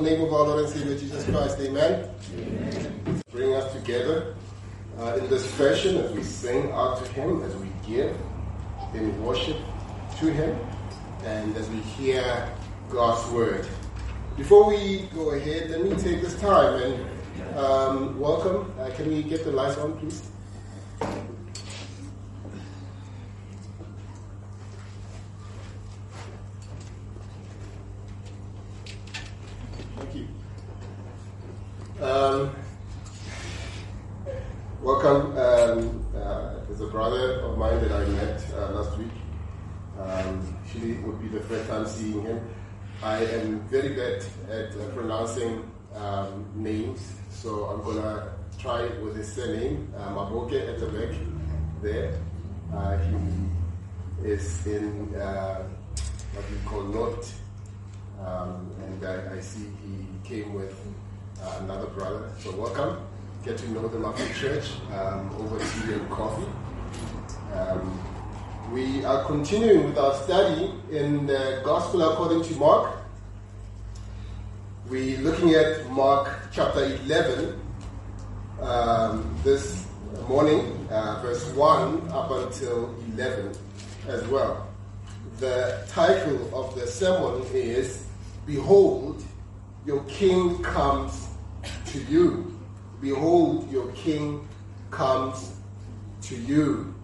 wonderful name of our Lord and Savior Jesus Christ. Amen. Amen. Bring us together uh, in this fashion as we sing out to Him, as we give in worship to Him, and as we hear God's word. Before we go ahead, let me take this time and um, welcome. Uh, can we get the lights on, please? Um, welcome. Um, uh, there's a brother of mine that I met uh, last week. Um, actually, it would be the first time seeing him. I am very bad at uh, pronouncing um, names, so I'm gonna try it surname, uh, Maboke at the back there. Uh, he is in uh, what we call North, um, and I, I see he came with uh, another brother. So welcome. Get to know them after church um, over tea and coffee. Um, we are continuing with our study in the Gospel according to Mark. We're looking at Mark chapter 11 um, this morning, uh, verse 1 up until 11 as well. The title of the sermon is Behold, your King comes to you. Behold, your king comes to you.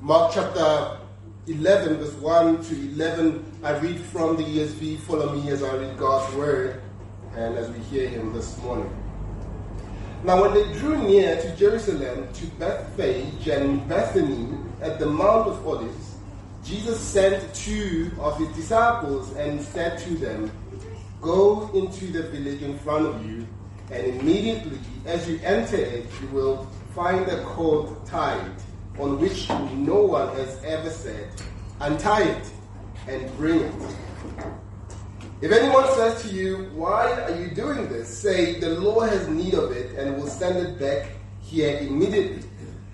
Mark chapter 11, verse 1 to 11. I read from the ESV. Follow me as I read God's word and as we hear him this morning. Now, when they drew near to Jerusalem, to Bethphage and Bethany at the Mount of Olives, Jesus sent two of his disciples and said to them, Go into the village in front of you and immediately as you enter it, you will find a cord tied on which no one has ever said, Untie it and bring it. If anyone says to you, Why are you doing this? say, The Lord has need of it and will send it back here immediately.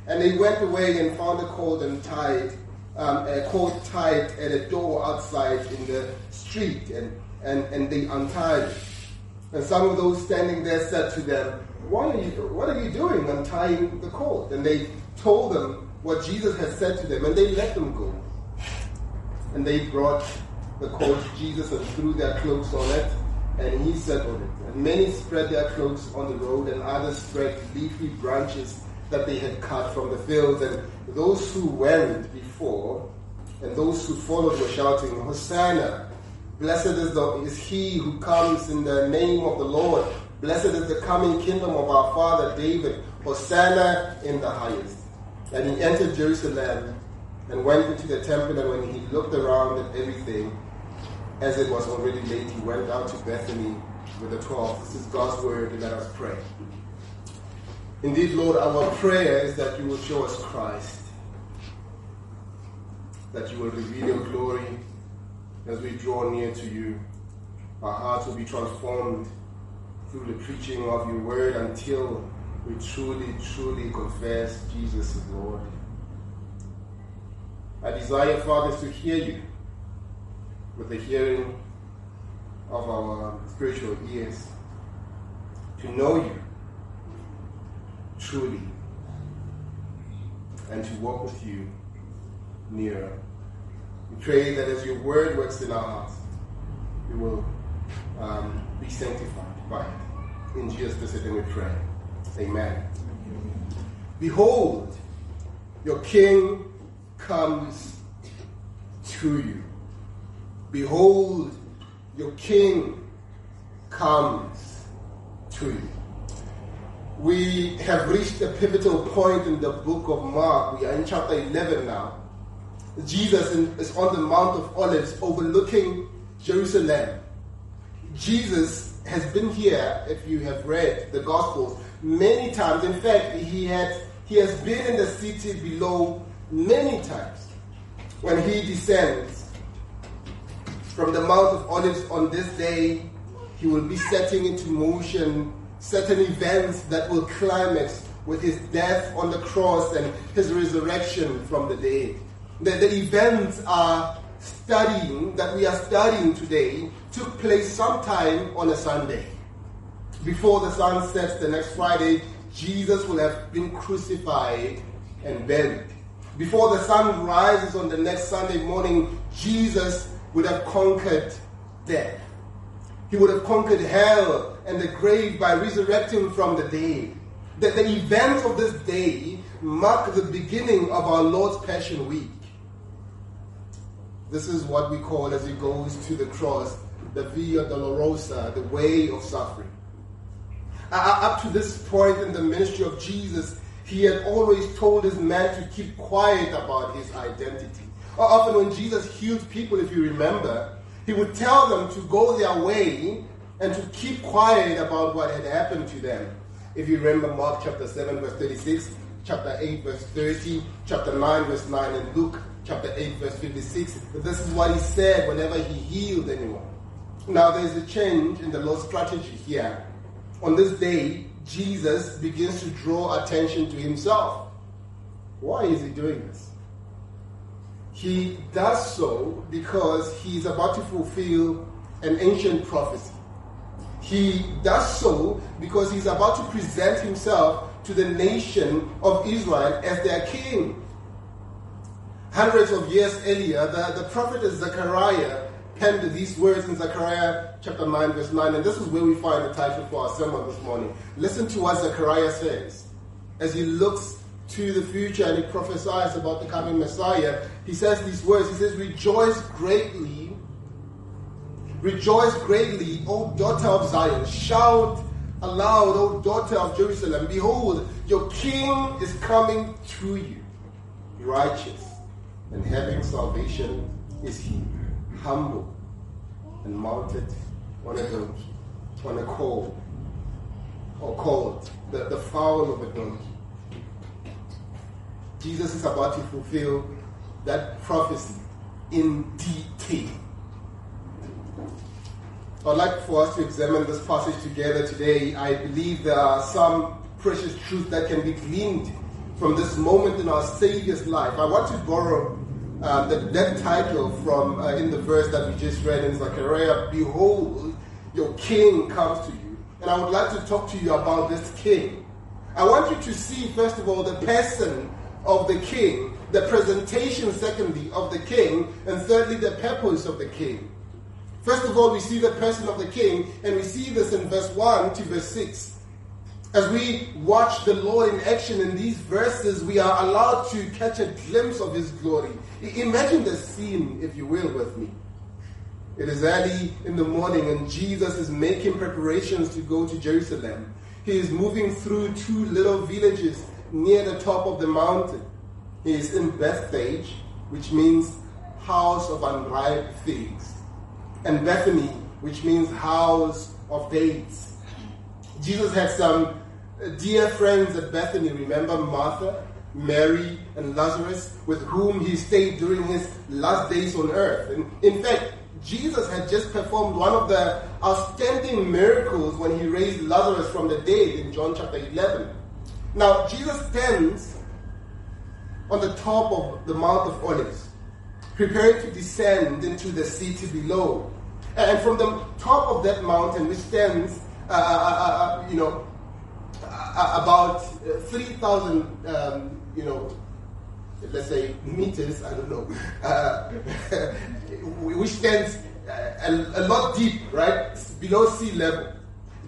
And they went away and found a cord and tied, um, a cord tied at a door outside in the street, and, and, and they untied it. And some of those standing there said to them, what are, you, what are you doing untying the cord? And they told them what Jesus had said to them, and they let them go. And they brought the cord to Jesus and threw their cloaks on it, and he sat on it. And many spread their cloaks on the road, and others spread leafy branches that they had cut from the fields. And those who went before and those who followed were shouting, Hosanna! Blessed is, the, is he who comes in the name of the Lord. Blessed is the coming kingdom of our father David. Hosanna in the highest. And he entered Jerusalem and went into the temple. And when he looked around at everything, as it was already late, he went down to Bethany with the twelve. This is God's word. Let us pray. Indeed, Lord, our prayer is that you will show us Christ, that you will reveal your glory as we draw near to you. Our hearts will be transformed through the preaching of your word until we truly, truly confess Jesus is Lord. I desire, Father, to hear you with the hearing of our spiritual ears, to know you truly, and to walk with you nearer. We pray that as your word works in our hearts, we will um, be sanctified by it. In Jesus' name we pray. Amen. Behold, your king comes to you. Behold, your king comes to you. We have reached a pivotal point in the book of Mark. We are in chapter 11 now. Jesus is on the Mount of Olives overlooking Jerusalem. Jesus has been here, if you have read the Gospels, many times. In fact, he, had, he has been in the city below many times. When he descends from the Mount of Olives on this day, he will be setting into motion certain events that will climax with his death on the cross and his resurrection from the dead the, the events are studying that we are studying today took place sometime on a Sunday. Before the sun sets the next Friday, Jesus will have been crucified and buried. Before the sun rises on the next Sunday morning, Jesus would have conquered death. He would have conquered hell and the grave by resurrecting from the dead. That the events of this day mark the beginning of our Lord's Passion Week. This is what we call, as he goes to the cross, the Via Dolorosa, the way of suffering. Uh, up to this point in the ministry of Jesus, he had always told his men to keep quiet about his identity. Often, when Jesus healed people, if you remember, he would tell them to go their way and to keep quiet about what had happened to them. If you remember Mark chapter 7, verse 36, chapter 8, verse 30, chapter 9, verse 9, and Luke chapter 8, verse 56, this is what he said whenever he healed anyone. Now, there's a change in the Lord's strategy here. On this day, Jesus begins to draw attention to himself. Why is he doing this? He does so because he's about to fulfill an ancient prophecy. He does so because he's about to present himself to the nation of Israel as their king. Hundreds of years earlier, the, the prophet Zechariah penned these words in Zechariah chapter 9, verse 9, and this is where we find the title for our sermon this morning. Listen to what Zechariah says. As he looks to the future and he prophesies about the coming Messiah, he says these words. He says, Rejoice greatly, rejoice greatly, O daughter of Zion. Shout aloud, O daughter of Jerusalem. Behold, your king is coming to you, righteous and having salvation is he, humble and mounted on a donkey, on a colt, or called the, the foal of a donkey. Jesus is about to fulfill that prophecy in detail. I'd like for us to examine this passage together today. I believe there are some precious truths that can be gleaned from this moment in our Savior's life. I want to borrow uh, the, that title from uh, in the verse that we just read in Zechariah, Behold, your king comes to you. And I would like to talk to you about this king. I want you to see, first of all, the person of the king, the presentation, secondly, of the king, and thirdly, the purpose of the king. First of all, we see the person of the king, and we see this in verse 1 to verse 6. As we watch the Lord in action in these verses, we are allowed to catch a glimpse of his glory. Imagine the scene, if you will, with me. It is early in the morning, and Jesus is making preparations to go to Jerusalem. He is moving through two little villages near the top of the mountain. He is in Bethphage, which means house of unripe figs, and Bethany, which means house of dates. Jesus had some dear friends at Bethany. Remember Martha, Mary, and Lazarus, with whom he stayed during his last days on earth. And in fact, Jesus had just performed one of the outstanding miracles when he raised Lazarus from the dead in John chapter 11. Now, Jesus stands on the top of the Mount of Olives, preparing to descend into the city below. And from the top of that mountain, which stands, uh, uh, uh, uh you know, uh, about 3,000, um, you know, let's say meters, I don't know, uh, which stands a, a, lot deep, right, below sea level.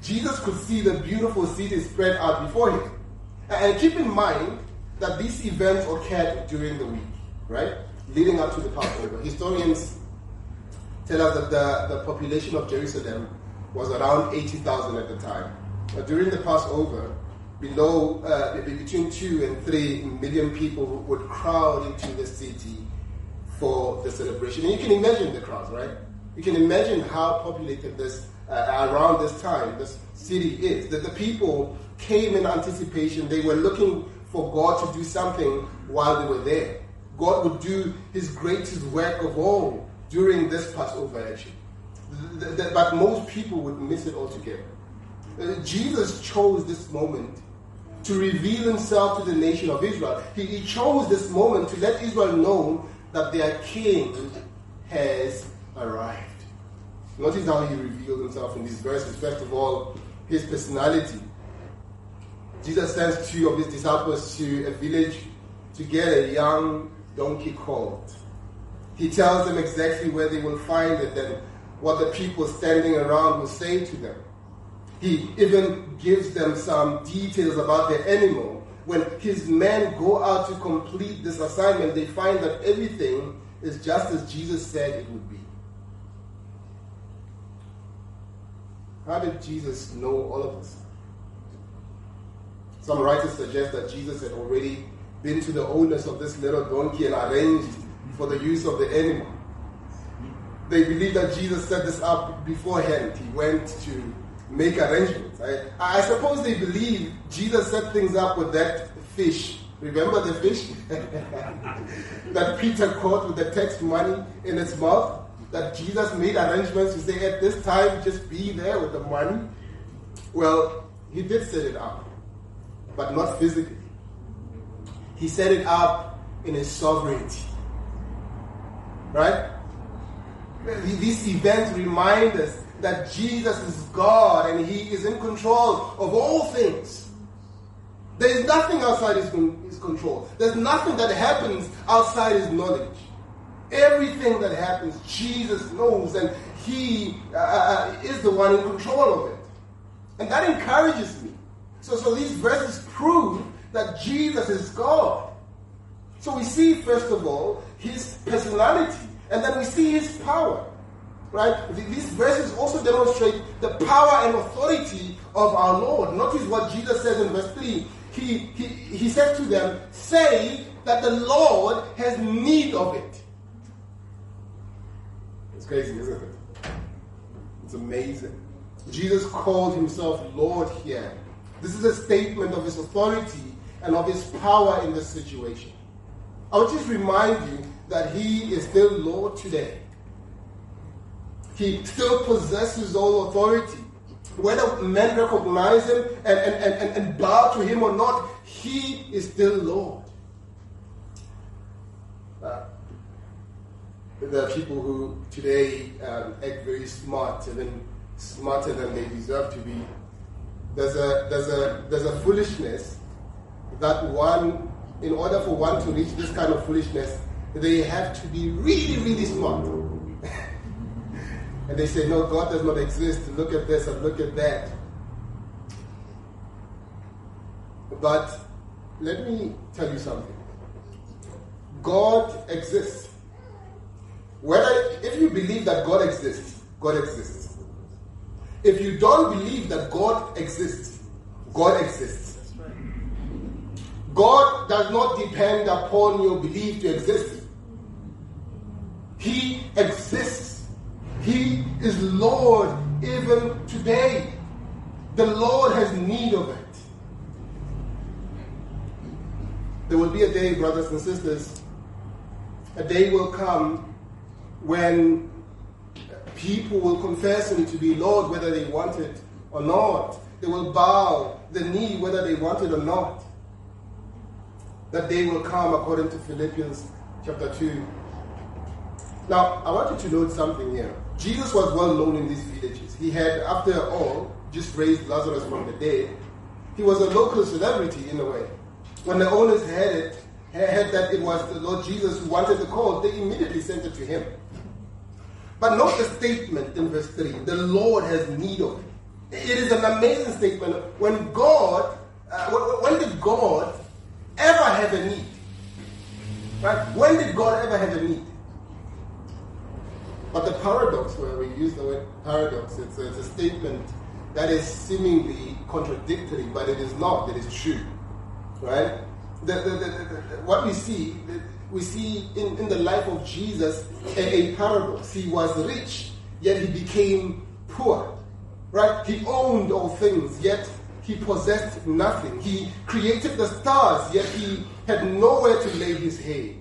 Jesus could see the beautiful city spread out before him. And keep in mind that these events occurred during the week, right, leading up to the Passover. Historians tell us that the, the population of Jerusalem was around 80,000 at the time. But during the Passover, below uh, between two and three million people would crowd into the city for the celebration. And you can imagine the crowds, right? You can imagine how populated this uh, around this time this city is. That the people came in anticipation. They were looking for God to do something while they were there. God would do His greatest work of all during this Passover, actually. But most people would miss it altogether. Uh, Jesus chose this moment to reveal himself to the nation of Israel. He, he chose this moment to let Israel know that their king has arrived. Notice how he revealed himself in these verses. First of all, his personality. Jesus sends two of his disciples to a village to get a young donkey colt. He tells them exactly where they will find it and what the people standing around will say to them. He even gives them some details about the animal. When his men go out to complete this assignment, they find that everything is just as Jesus said it would be. How did Jesus know all of this? Some writers suggest that Jesus had already been to the owners of this little donkey and arranged for the use of the animal. They believe that Jesus set this up beforehand. He went to make arrangements. I, I suppose they believe Jesus set things up with that fish. Remember the fish that Peter caught with the tax money in its mouth? That Jesus made arrangements to say, at this time, just be there with the money? Well, he did set it up, but not physically. He set it up in his sovereignty. Right? These events remind us that Jesus is God and He is in control of all things. There is nothing outside His, his control. There's nothing that happens outside His knowledge. Everything that happens, Jesus knows, and He uh, uh, is the one in control of it. And that encourages me. So, so these verses prove that Jesus is God. So we see, first of all, His personality, and then we see His power. Right? These verses also demonstrate the power and authority of our Lord. Notice what Jesus says in verse 3. He, he, he said to them, Say that the Lord has need of it. It's crazy, isn't it? It's amazing. Jesus called himself Lord here. This is a statement of his authority and of his power in this situation. I would just remind you that he is still Lord today. He still possesses all authority. Whether men recognize him and, and, and, and bow to him or not, he is still Lord. Uh, there are people who today um, act very smart, even smarter than they deserve to be. There's a, there's a, there's a foolishness that one, in order for one to reach this kind of foolishness, they have to be really, really smart. and they say, no, God does not exist. Look at this and look at that. But let me tell you something. God exists. Whether if you believe that God exists, God exists. If you don't believe that God exists, God exists. God does not depend upon your belief to exist. He exists. He is Lord even today. The Lord has need of it. There will be a day, brothers and sisters, a day will come when people will confess Him to be Lord whether they want it or not. They will bow the knee whether they want it or not. That day will come according to Philippians chapter 2. Now, I want you to note something here. Jesus was well known in these villages. He had, after all, just raised Lazarus from the dead. He was a local celebrity in a way. When the owners heard it, heard that it was the Lord Jesus who wanted the call, they immediately sent it to him. But note the statement in verse 3 the Lord has need of it. It is an amazing statement. When God, uh, when did God ever have a need? Right? When did God ever have a need? But the paradox, where we use the word paradox, it's a, it's a statement that is seemingly contradictory, but it is not, it is true. Right? The, the, the, what we see, we see in, in the life of Jesus a, a paradox. He was rich, yet he became poor. Right? He owned all things, yet he possessed nothing. He created the stars, yet he had nowhere to lay his head.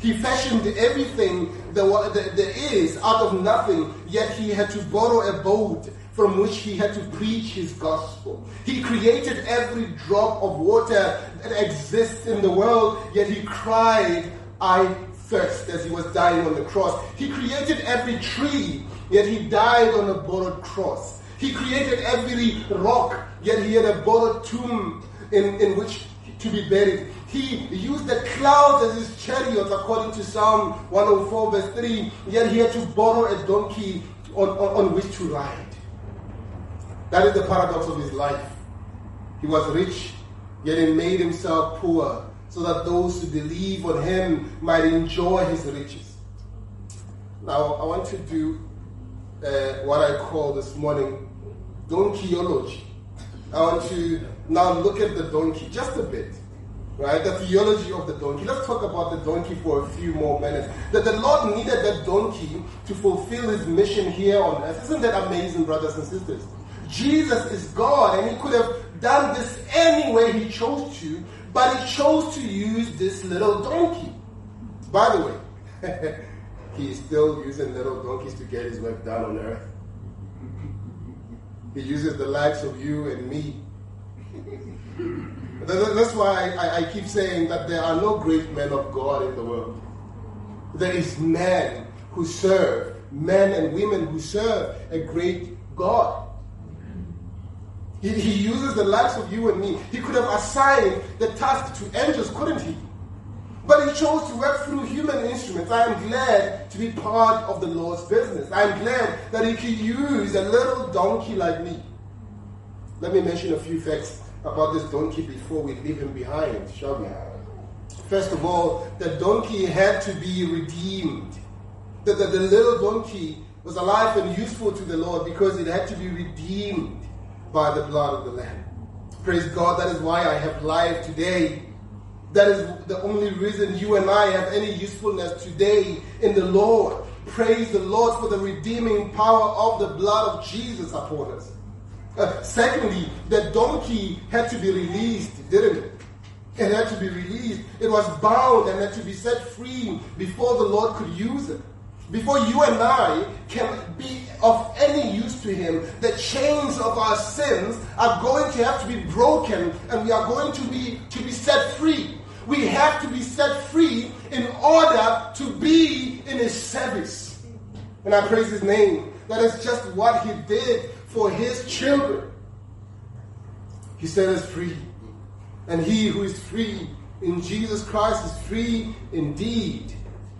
He fashioned everything that there is out of nothing, yet he had to borrow a boat from which he had to preach his gospel. He created every drop of water that exists in the world, yet he cried, I thirst, as he was dying on the cross. He created every tree, yet he died on a borrowed cross. He created every rock, yet he had a borrowed tomb in, in which to be buried. He used the clouds as his chariot, according to Psalm 104, verse 3, yet he had to borrow a donkey on, on, on which to ride. That is the paradox of his life. He was rich, yet he made himself poor, so that those who believe on him might enjoy his riches. Now, I want to do uh, what I call this morning donkeyology. I want to now look at the donkey just a bit. Right? The theology of the donkey. Let's talk about the donkey for a few more minutes. That the Lord needed that donkey to fulfill his mission here on earth. Isn't that amazing, brothers and sisters? Jesus is God, and he could have done this any way he chose to, but he chose to use this little donkey. By the way, he's still using little donkeys to get his work done on earth. He uses the likes of you and me. That's why I, I, keep saying that there are no great men of God in the world. There is men who serve, men and women who serve a great God. He, he uses the likes of you and me. He could have assigned the task to angels, couldn't he? But he chose to work through human instruments. I am glad to be part of the Lord's business. I am glad that he could use a little donkey like me. Let me mention a few facts about this donkey before we leave him behind, shall we? First of all, the donkey had to be redeemed. The, the, the little donkey was alive and useful to the Lord because it had to be redeemed by the blood of the Lamb. Praise God, that is why I have life today. That is the only reason you and I have any usefulness today in the Lord. Praise the Lord for the redeeming power of the blood of Jesus upon us. Uh, secondly, the donkey had to be released, didn't it? It had to be released. It was bound and had to be set free before the Lord could use it. Before you and I can be of any use to Him, the chains of our sins are going to have to be broken and we are going to be, to be set free. We have to be set free in order to be in His service. And I praise His name. That is just what He did for His children. He set us free. And he who is free in Jesus Christ is free indeed.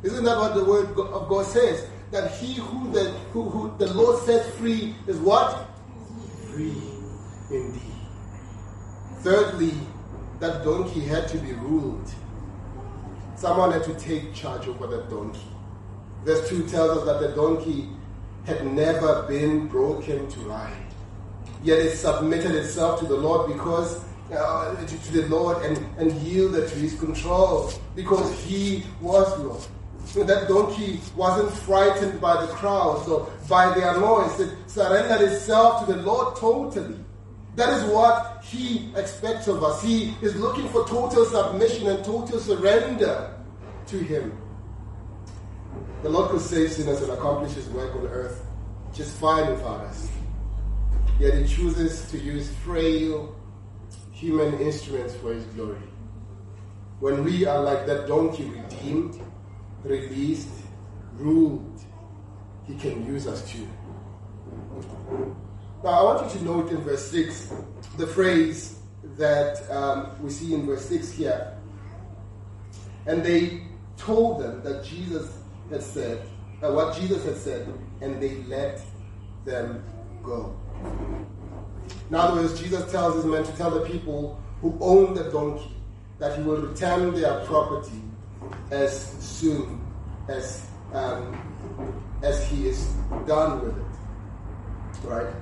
Isn't that what the word of God says? That he who the, who, who the Lord sets free is what? Free indeed. Thirdly, that donkey had to be ruled. Someone had to take charge over that donkey. Verse 2 tells us that the donkey had never been broken to ride. Yet it submitted itself to the Lord because uh, to, to, the Lord and, and yielded to his control because he was Lord. That donkey wasn't frightened by the crowds or by their noise. It surrendered itself to the Lord totally. That is what he expects of us. He is looking for total submission and total surrender to him. The Lord could save sinners and accomplish his work on earth just fine without us. Yet he chooses to use frail human instruments for his glory. When we are like that donkey redeemed, released, ruled, he can use us too. Now, I want you to note in verse 6 the phrase that um, we see in verse 6 here. And they told them that Jesus had said, uh, what Jesus had said, and they let them go. In other words, Jesus tells his men to tell the people who own the donkey that he will return their property as soon as um, as he is done with it. Right?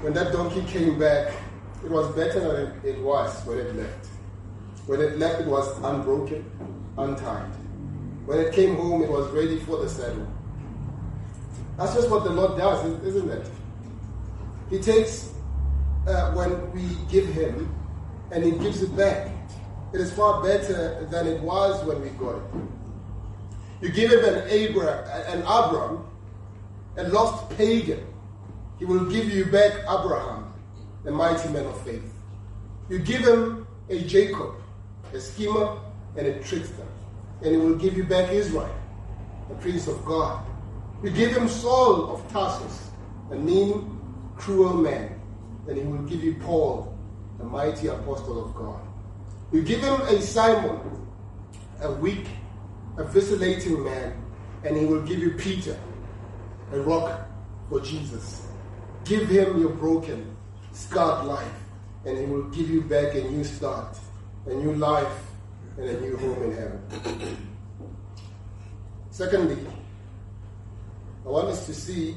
When that donkey came back, it was better than it was when it left. When it left, it was unbroken, untied. When it came home, it was ready for the saddle. That's just what the Lord does, isn't it? He takes uh, when we give Him and He gives it back. It is far better than it was when we got it. You give him an Abraham, an Abram, a lost pagan. He will give you back Abraham, the mighty man of faith. You give him a Jacob, a schemer and a trickster, and he will give you back Israel, the prince of God. You give him Saul of Tarsus, a mean, cruel man, and he will give you Paul, the mighty apostle of God. You give him a Simon, a weak, a vacillating man, and he will give you Peter, a rock for Jesus. Give him your broken, scarred life, and he will give you back a new start, a new life, and a new home in heaven. Secondly, I want us to see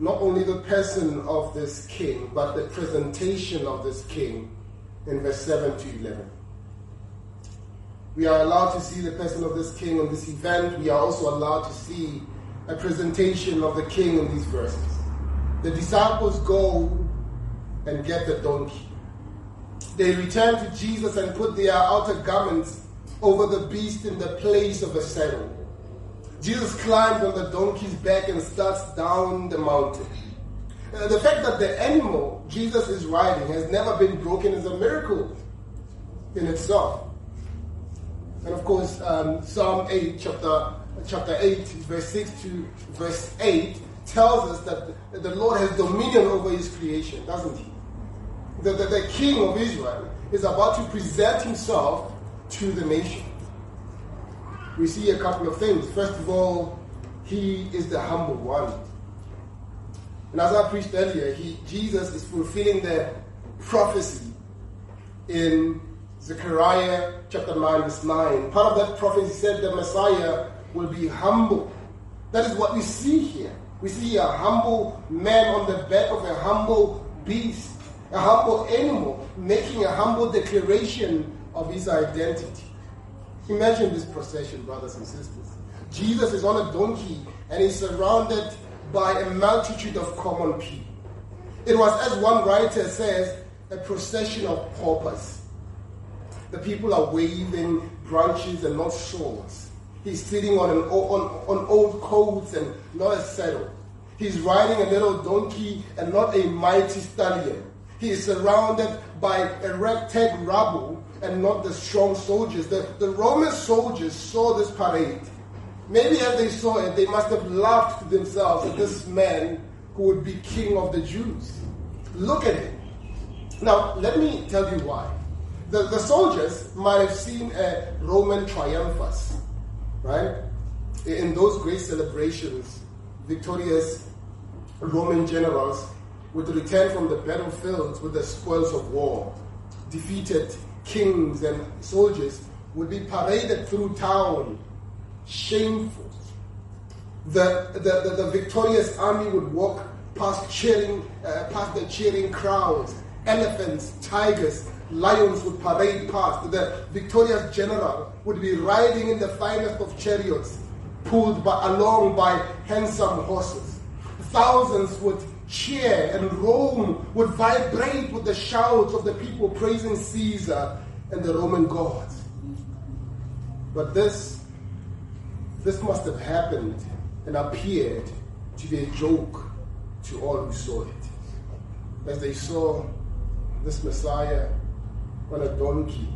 not only the person of this king, but the presentation of this king in verse 7 to 11. We are allowed to see the person of this king in this event. We are also allowed to see a presentation of the king in these verses. The disciples go and get the donkey. They return to Jesus and put their outer garments over the beast in the place of a saddle. Jesus climbs on the donkey's back and starts down the mountain. Uh, the fact that the animal Jesus is riding has never been broken is a miracle in itself. And of course, um, Psalm 8, chapter, chapter 8, verse 6 to verse 8, tells us that the Lord has dominion over his creation, doesn't he? The, the, the king of Israel is about to present himself to the nation we see a couple of things. First of all, he is the humble one. And as I preached earlier, he, Jesus is fulfilling the prophecy in Zechariah chapter 9, verse 9. Part of that prophecy said the Messiah will be humble. That is what we see here. We see a humble man on the back of a humble beast, a humble animal, making a humble declaration of his identity. Imagine this procession, brothers and sisters. Jesus is on a donkey and he's surrounded by a multitude of common people. It was, as one writer says, a procession of paupers. The people are waving branches and not swords. He's sitting on, an, on, on old coats and not a saddle. He's riding a little donkey and not a mighty stallion. He is surrounded by a ragtag rabble and not the strong soldiers. The, the Roman soldiers saw this parade. Maybe as they saw it, they must have laughed to themselves at this man who would be king of the Jews. Look at him. Now, let me tell you why. The, the soldiers might have seen a Roman triumphus, right? In those great celebrations, victorious Roman generals would return from the battlefields with the spoils of war, defeated kings and soldiers would be paraded through town, shameful. The, the, the, the victorious army would walk past cheering, uh, past the cheering crowds. Elephants, tigers, lions would parade past. The victorious general would be riding in the finest of chariots, pulled by, along by handsome horses. Thousands would cheer and Rome would vibrate with the shouts of the people praising Caesar and the Roman gods. But this, this must have happened and appeared to be a joke to all who saw it. As they saw this Messiah on a donkey,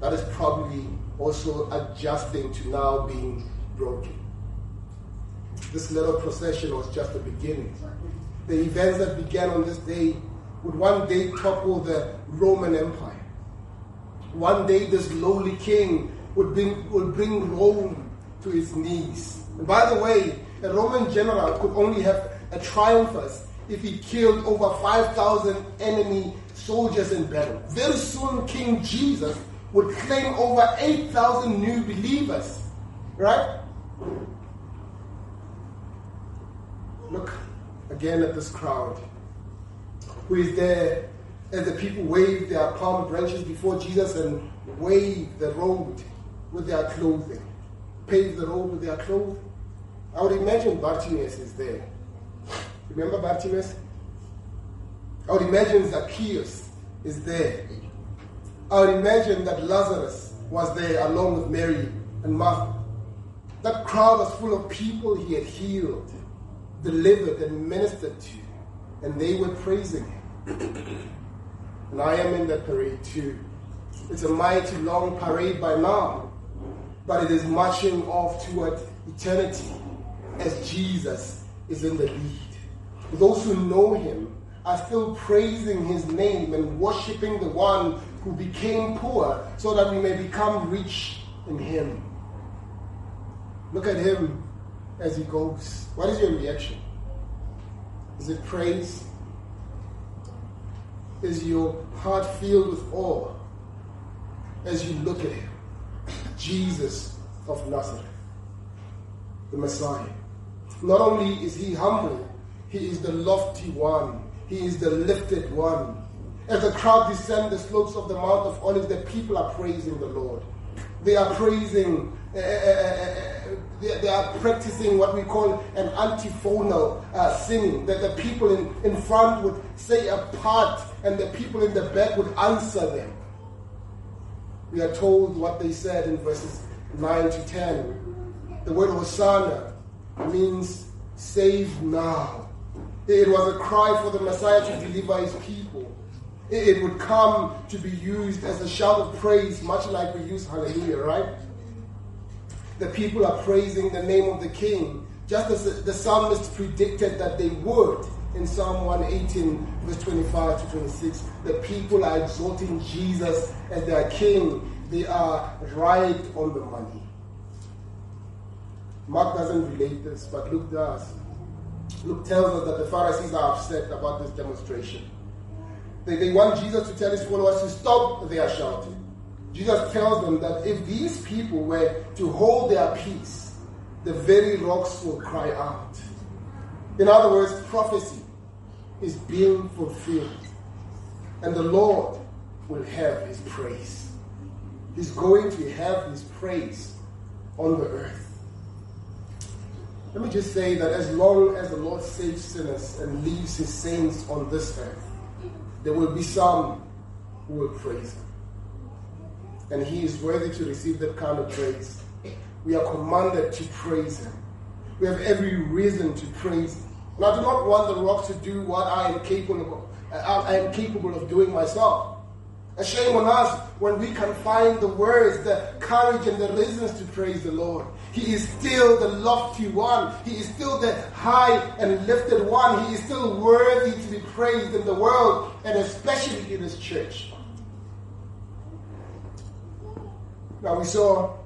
that is probably also adjusting to now being broken. This little procession was just the beginning the events that began on this day would one day topple the Roman Empire. One day, this lowly king would bring, would bring Rome to his knees. And by the way, a Roman general could only have a triumphus if he killed over 5,000 enemy soldiers in battle. Very soon, King Jesus would claim over 8,000 new believers. Right? Look, again at this crowd who is there as the people wave their palm branches before Jesus and wave the road with their clothing, pave the road with their clothes. I would imagine Bartimaeus is there. Remember Bartimaeus? I would imagine Zacchaeus is there. I would imagine that Lazarus was there along with Mary and Martha. That crowd was full of people he had healed delivered and ministered to, and they were praising him. and I am in that parade too. It's a mighty long parade by now, but it is marching off toward eternity as Jesus is in the lead. those who know him are still praising his name and worshiping the one who became poor so that we may become rich in him. Look at him as he goes. What is your reaction? Is it praise? Is your heart filled with awe as you look at him? Jesus of Nazareth, the Messiah. Not only is he humble, he is the lofty one, he is the lifted one. As the crowd descend the slopes of the Mount of Olives, the people are praising the Lord. They are praising, uh, uh, uh, they, they, are practicing what we call an antiphonal singing. That the people in, in front would say a part and the people in the back would answer them. We are told what they said in verses 9 to 10. The word Hosanna means save now. It was a cry for the Messiah to deliver his people. It would come to be used as a shout of praise, much like we use hallelujah, right? The people are praising the name of the king, just as the psalmist predicted that they would in Psalm 118, verse 25 to 26. The people are exalting Jesus as their king. They are right on the money. Mark doesn't relate this, but Luke does. Luke tells us that the Pharisees are upset about this demonstration. They, they want Jesus to tell his followers to stop their shouting. Jesus tells them that if these people were to hold their peace, the very rocks will cry out. In other words, prophecy is being fulfilled. And the Lord will have his praise. He's going to have his praise on the earth. Let me just say that as long as the Lord saves sinners and leaves his saints on this earth, there will be some who will praise him. And he is worthy to receive that kind of praise. We are commanded to praise him. We have every reason to praise. And I do not want the rock to do what I am capable of, uh, I am capable of doing myself. Shame on us when we can find the words, the courage, and the reasons to praise the Lord. He is still the lofty one. He is still the high and lifted one. He is still worthy to be praised in the world and especially in His church. Now we saw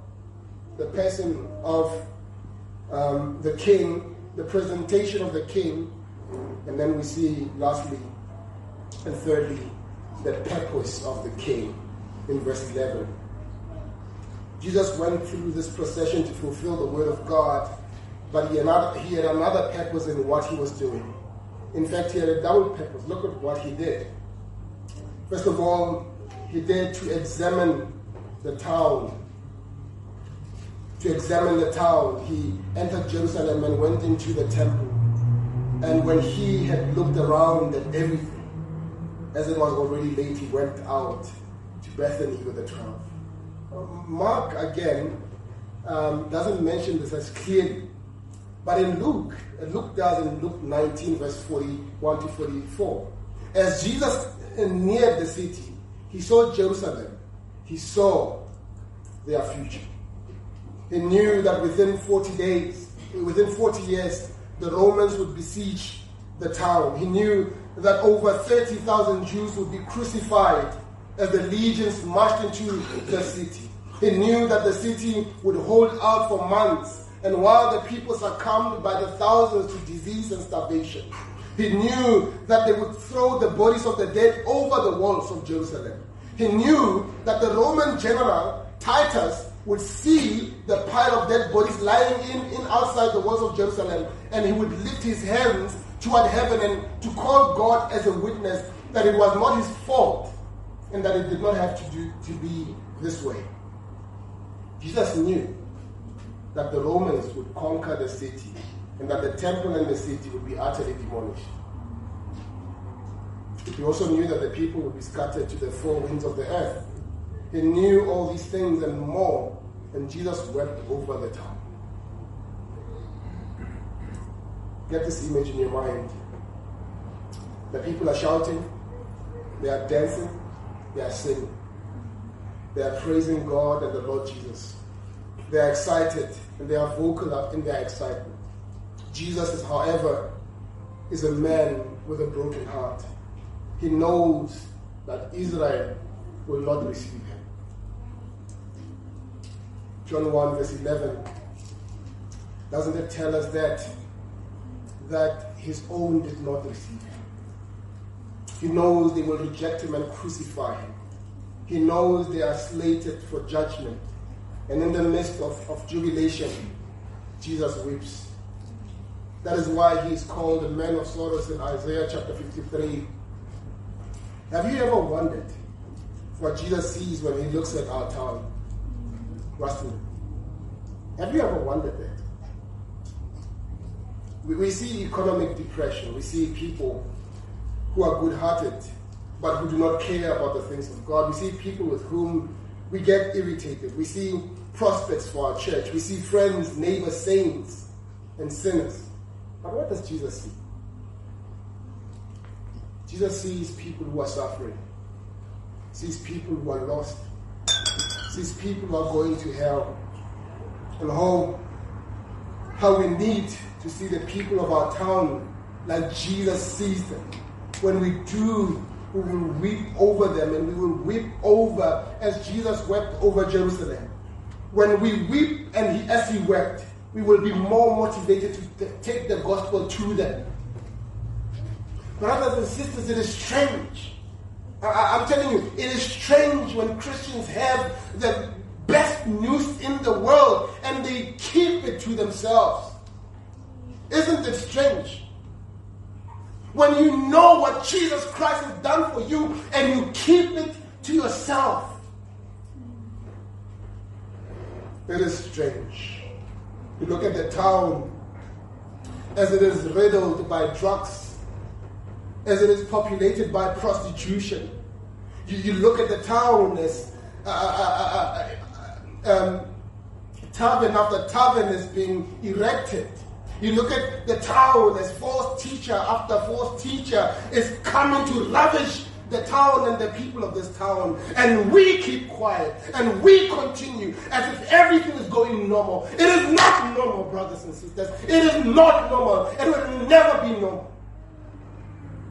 the person of um, the king, the presentation of the king, and then we see lastly and thirdly the purpose of the king in verse 11. Jesus went through this procession to fulfill the word of God, but he, another, he had another purpose in what he was doing. In fact, he had a double purpose. Look at what he did. First of all, he did to examine the town. To examine the town, he entered Jerusalem and went into the temple. And when he had looked around at everything, as it was already late, he went out to Bethany with the twelve. Mark, again, um, doesn't mention this as clearly. But in Luke, Luke does in Luke 19, verse 41 to 44. As Jesus neared the city, he saw Jerusalem. He saw their future. He knew that within 40 days, within 40 years, the Romans would besiege the town. He knew that over 30,000 Jews would be crucified as the legions marched into the city. He knew that the city would hold out for months, and while the people succumbed by the thousands to disease and starvation, he knew that they would throw the bodies of the dead over the walls of Jerusalem. He knew that the Roman general Titus would see the pile of dead bodies lying in, in outside the walls of Jerusalem, and he would lift his hands toward heaven and to call God as a witness that it was not his fault and that it did not have to do to be this way. Jesus knew that the Romans would conquer the city and that the temple and the city would be utterly demolished. He also knew that the people would be scattered to the four winds of the earth. He knew all these things and more, and Jesus wept over the town. Get this image in your mind. The people are shouting, they are dancing, they are singing. They are praising God and the Lord Jesus. They are excited and they are vocal in their excitement. Jesus is, however, is a man with a broken heart. He knows that Israel will not receive. John 1 verse 11. Doesn't it tell us that that his own did not receive him? He knows they will reject him and crucify him. He knows they are slated for judgment. And in the midst of, of jubilation, Jesus weeps. That is why he is called the man of sorrows in Isaiah chapter 53. Have you ever wondered what Jesus sees when he looks at our town? Rustin? Have you ever wondered that? We, we see economic depression. We see people who are good hearted but who do not care about the things of God. We see people with whom we get irritated. We see prospects for our church. We see friends, neighbors, saints, and sinners. But what does Jesus see? Jesus sees people who are suffering, sees people who are lost, sees people are going to hell, and how, how we need to see the people of our town like Jesus sees them. When we do, we will weep over them and we will weep over as Jesus wept over Jerusalem. When we weep and he, as he wept, we will be more motivated to take the gospel to them. Brothers and sisters, it is strange. I, am telling you, it is strange when Christians have the best news in the world and they keep it to themselves. Isn't it strange? When you know what Jesus Christ has done for you and you keep it to yourself. It is strange. You look at the town as it is riddled by drugs, as it is populated by prostitution. You, you look at the town as uh, uh, uh, um, tavern after tavern is being erected you look at the town as false teacher after false teacher is coming to lavish the town and the people of this town. And we keep quiet and we continue as if everything is going normal. It is not normal, brothers and sisters. It is not normal. It will never be normal.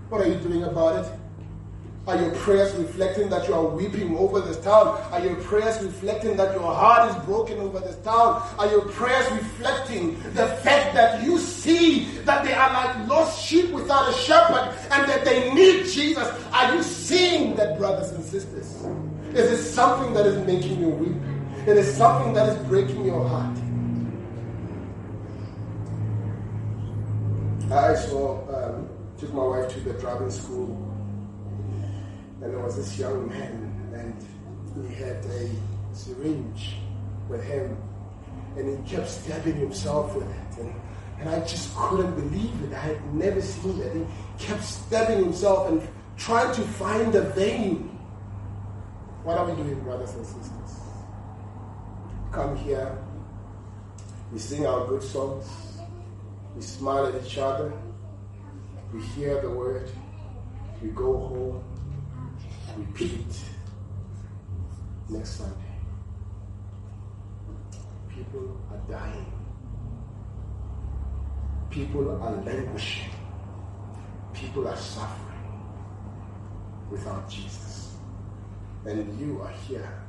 What are you doing about it? Are your prayers reflecting that you are weeping over this town? Are your prayers reflecting that your heart is broken over this town? Are your prayers reflecting the fact that you see that they are like lost sheep without a shepherd and that they need Jesus? Are you seeing that, brothers and sisters? Is it something that is making you weep? It is something that is breaking your heart. I saw, um, took my wife to the driving school and there was this young man, and he had a syringe with him, and he kept stabbing himself with it. And, and I just couldn't believe it. I had never seen that. He kept stabbing himself and trying to find the vein. What are we doing, brothers and sisters? Come here, we sing our good songs, we smile at each other, we hear the word, we go home, next Sunday. People are dying. People are languishing. People are suffering without Jesus. And you are here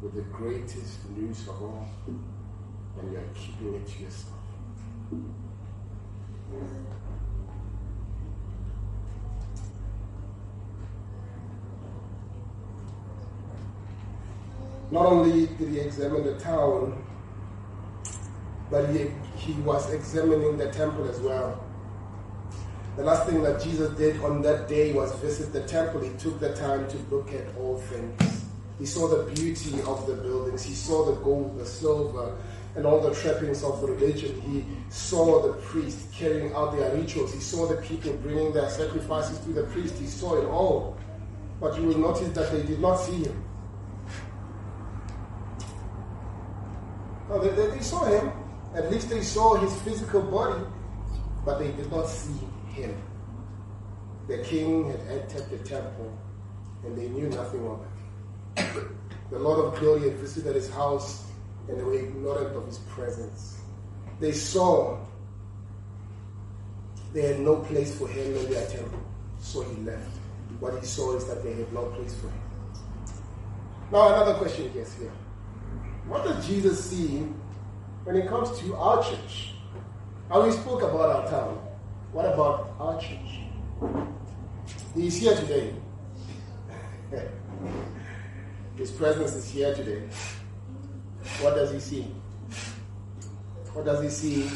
with the greatest news of all, and you are keeping it to yourself. Not only did he examine the town, but he, he was examining the temple as well. The last thing that Jesus did on that day was visit the temple. He took the time to look at all things. He saw the beauty of the buildings. He saw the gold, the silver, and all the trappings of the religion. He saw the priest carrying out their rituals. He saw the people bringing their sacrifices to the priest. He saw it all. But you will notice that they did not see him. No, they, they, they saw him. At least they saw his physical body, but they did not see him. The king had entered the temple, and they knew nothing of it. the Lord of glory had visited his house, and they were ignorant of his presence. They saw they had no place for him in their temple, so he left. What he saw is that they had no place for him. Now, another question gets here. What does Jesus see when it comes to our church? Now, we spoke about our town. What about our church? He's here today. His presence is here today. What does he see? What does he see?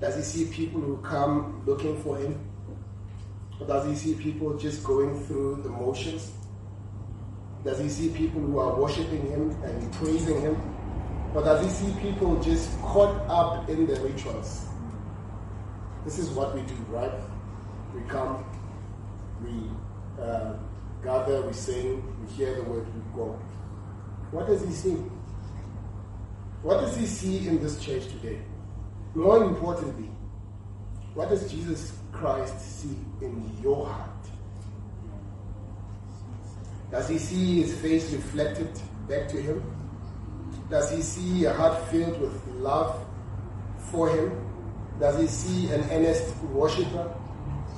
Does he see people who come looking for him? Or does he see people just going through the motions? Does he see people who are worshiping him and praising him? Or does he see people just caught up in the rituals? This is what we do, right? We come, we uh, gather, we sing, we hear the word, we go. What does he see? What does he see in this church today? More importantly, what does Jesus Christ see in your heart? Does he see his face reflected back to him? Does he see a heart filled with love for him? Does he see an earnest worshiper?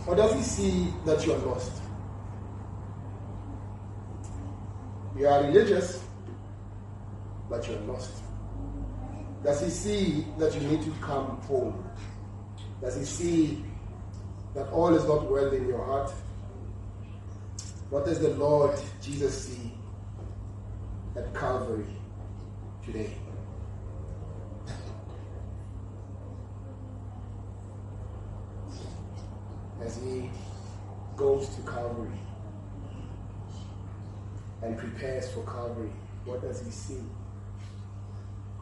Or does he see that you are lost? You are religious, but you are lost. Does he see that you need to come home? Does he see that all is not well in your heart? What does the Lord Jesus see at Calvary today? As he goes to Calvary and prepares for Calvary, what does he see?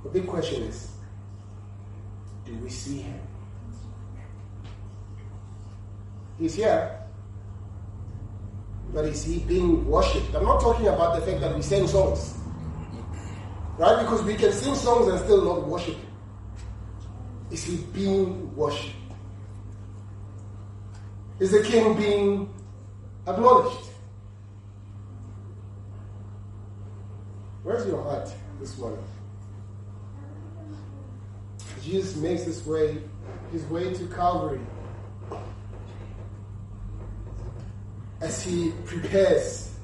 The big question is do we see him? He's here. But is he being worshipped? I'm not talking about the fact that we sing songs. Right? Because we can sing songs and still not worship him. Is he being worshipped? Is the king being acknowledged? Where's your heart this morning? Jesus makes his way, his way to Calvary as he prepares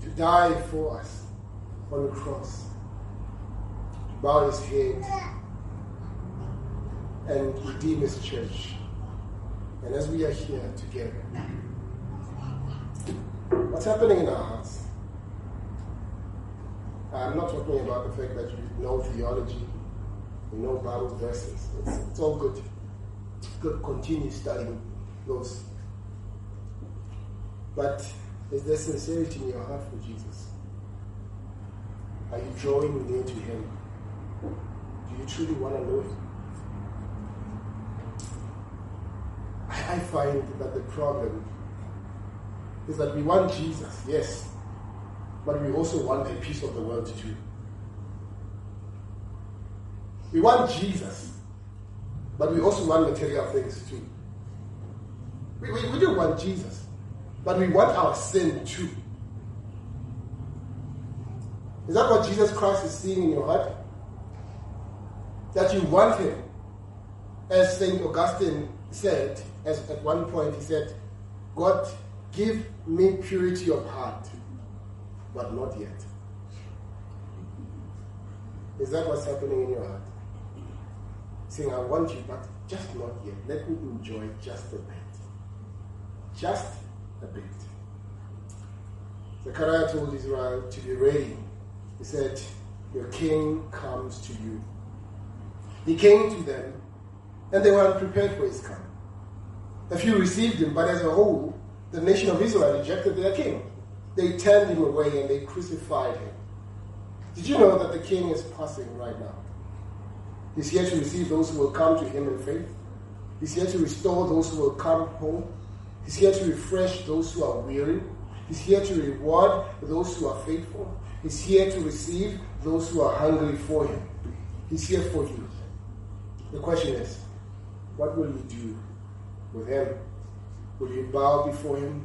to die for us on the cross, to bow his head and redeem his church. And as we are here together, what's happening in our hearts? I'm not talking about the fact that you know theology we know Bible verses. It's, it's all good. Good, continue studying those. But is there sincerity in your heart for Jesus? Are you drawing near to Him? Do you truly want to know Him? I find that the problem is that we want Jesus, yes, but we also want a piece of the world too. We want Jesus, but we also want material things too. We, we, we do want Jesus, but we want our sin too. Is that what Jesus Christ is seeing in your heart? That you want Him. As St. Augustine said, as at one point, he said, God, give me purity of heart, but not yet. Is that what's happening in your heart? saying, I want you, but just not yet. Let me enjoy just a bit. Just a bit. Zechariah told Israel to be ready. He said, Your king comes to you. He came to them, and they were unprepared for his coming. A few received him, but as a whole, the nation of Israel rejected their king. They turned him away and they crucified him. Did you know that the king is passing right now? He's here to receive those who will come to him in faith. He's here to restore those who will come home. He's here to refresh those who are weary. He's here to reward those who are faithful. He's here to receive those who are hungry for him. He's here for you. The question is, what will you do with him? Will you bow before him?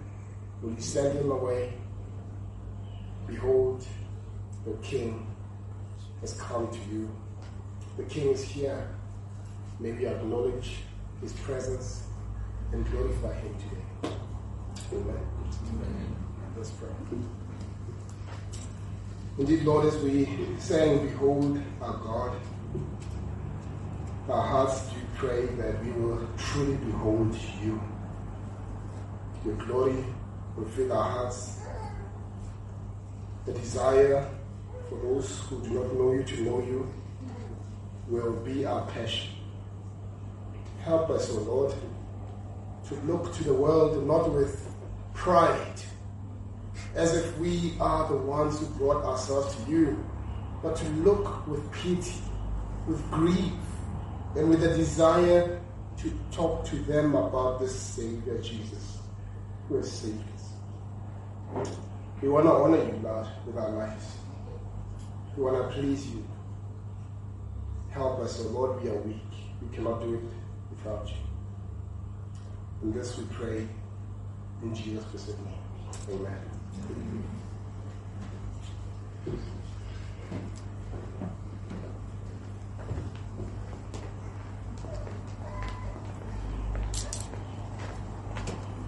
Will you send him away? Behold, the king has come to you. The king is here. May we acknowledge his presence and glorify him today. Amen. Amen. Let's pray. Indeed, Lord, as we sang, Behold our God, our hearts do pray that we will truly behold you. Your glory will fill our hearts. The desire for those who do not know you to know you will be our passion. Help us, O oh Lord, to look to the world not with pride, as if we are the ones who brought ourselves to you, but to look with pity, with grief, and with a desire to talk to them about this Savior Jesus who has saved us. We want to honor you, Lord, with our lives. We want to please you. Help us, O oh Lord, we are weak. We cannot do it without you. And this we pray in Jesus' precious name. Amen. Amen.